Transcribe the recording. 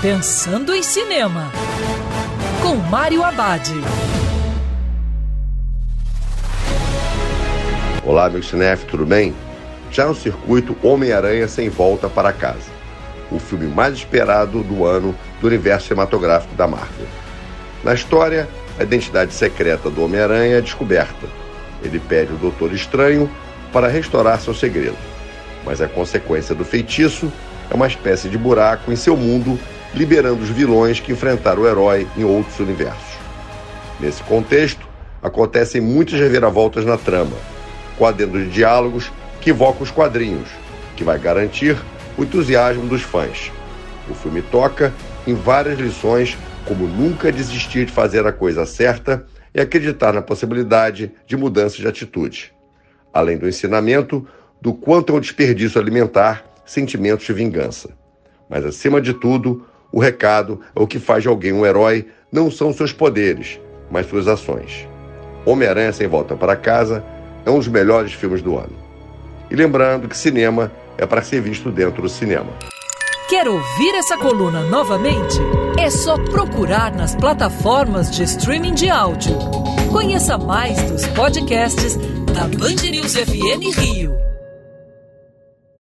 Pensando em Cinema, com Mário Abad. Olá, amigo cinef, tudo bem? Já no circuito Homem-Aranha Sem Volta para Casa, o filme mais esperado do ano do universo cinematográfico da Marvel. Na história, a identidade secreta do Homem-Aranha é descoberta. Ele pede o Doutor Estranho para restaurar seu segredo, mas a consequência do feitiço é uma espécie de buraco em seu mundo liberando os vilões que enfrentaram o herói em outros universos. Nesse contexto, acontecem muitas reviravoltas na trama, com adendo de diálogos que evocam os quadrinhos, que vai garantir o entusiasmo dos fãs. O filme toca em várias lições, como nunca desistir de fazer a coisa certa e acreditar na possibilidade de mudança de atitude. Além do ensinamento do quanto é um desperdício alimentar sentimentos de vingança. Mas, acima de tudo, o recado é o que faz de alguém um herói não são seus poderes, mas suas ações. Homem-Aranha Sem Volta para Casa é um dos melhores filmes do ano. E lembrando que cinema é para ser visto dentro do cinema. Quer ouvir essa coluna novamente? É só procurar nas plataformas de streaming de áudio. Conheça mais dos podcasts da Band News FM Rio.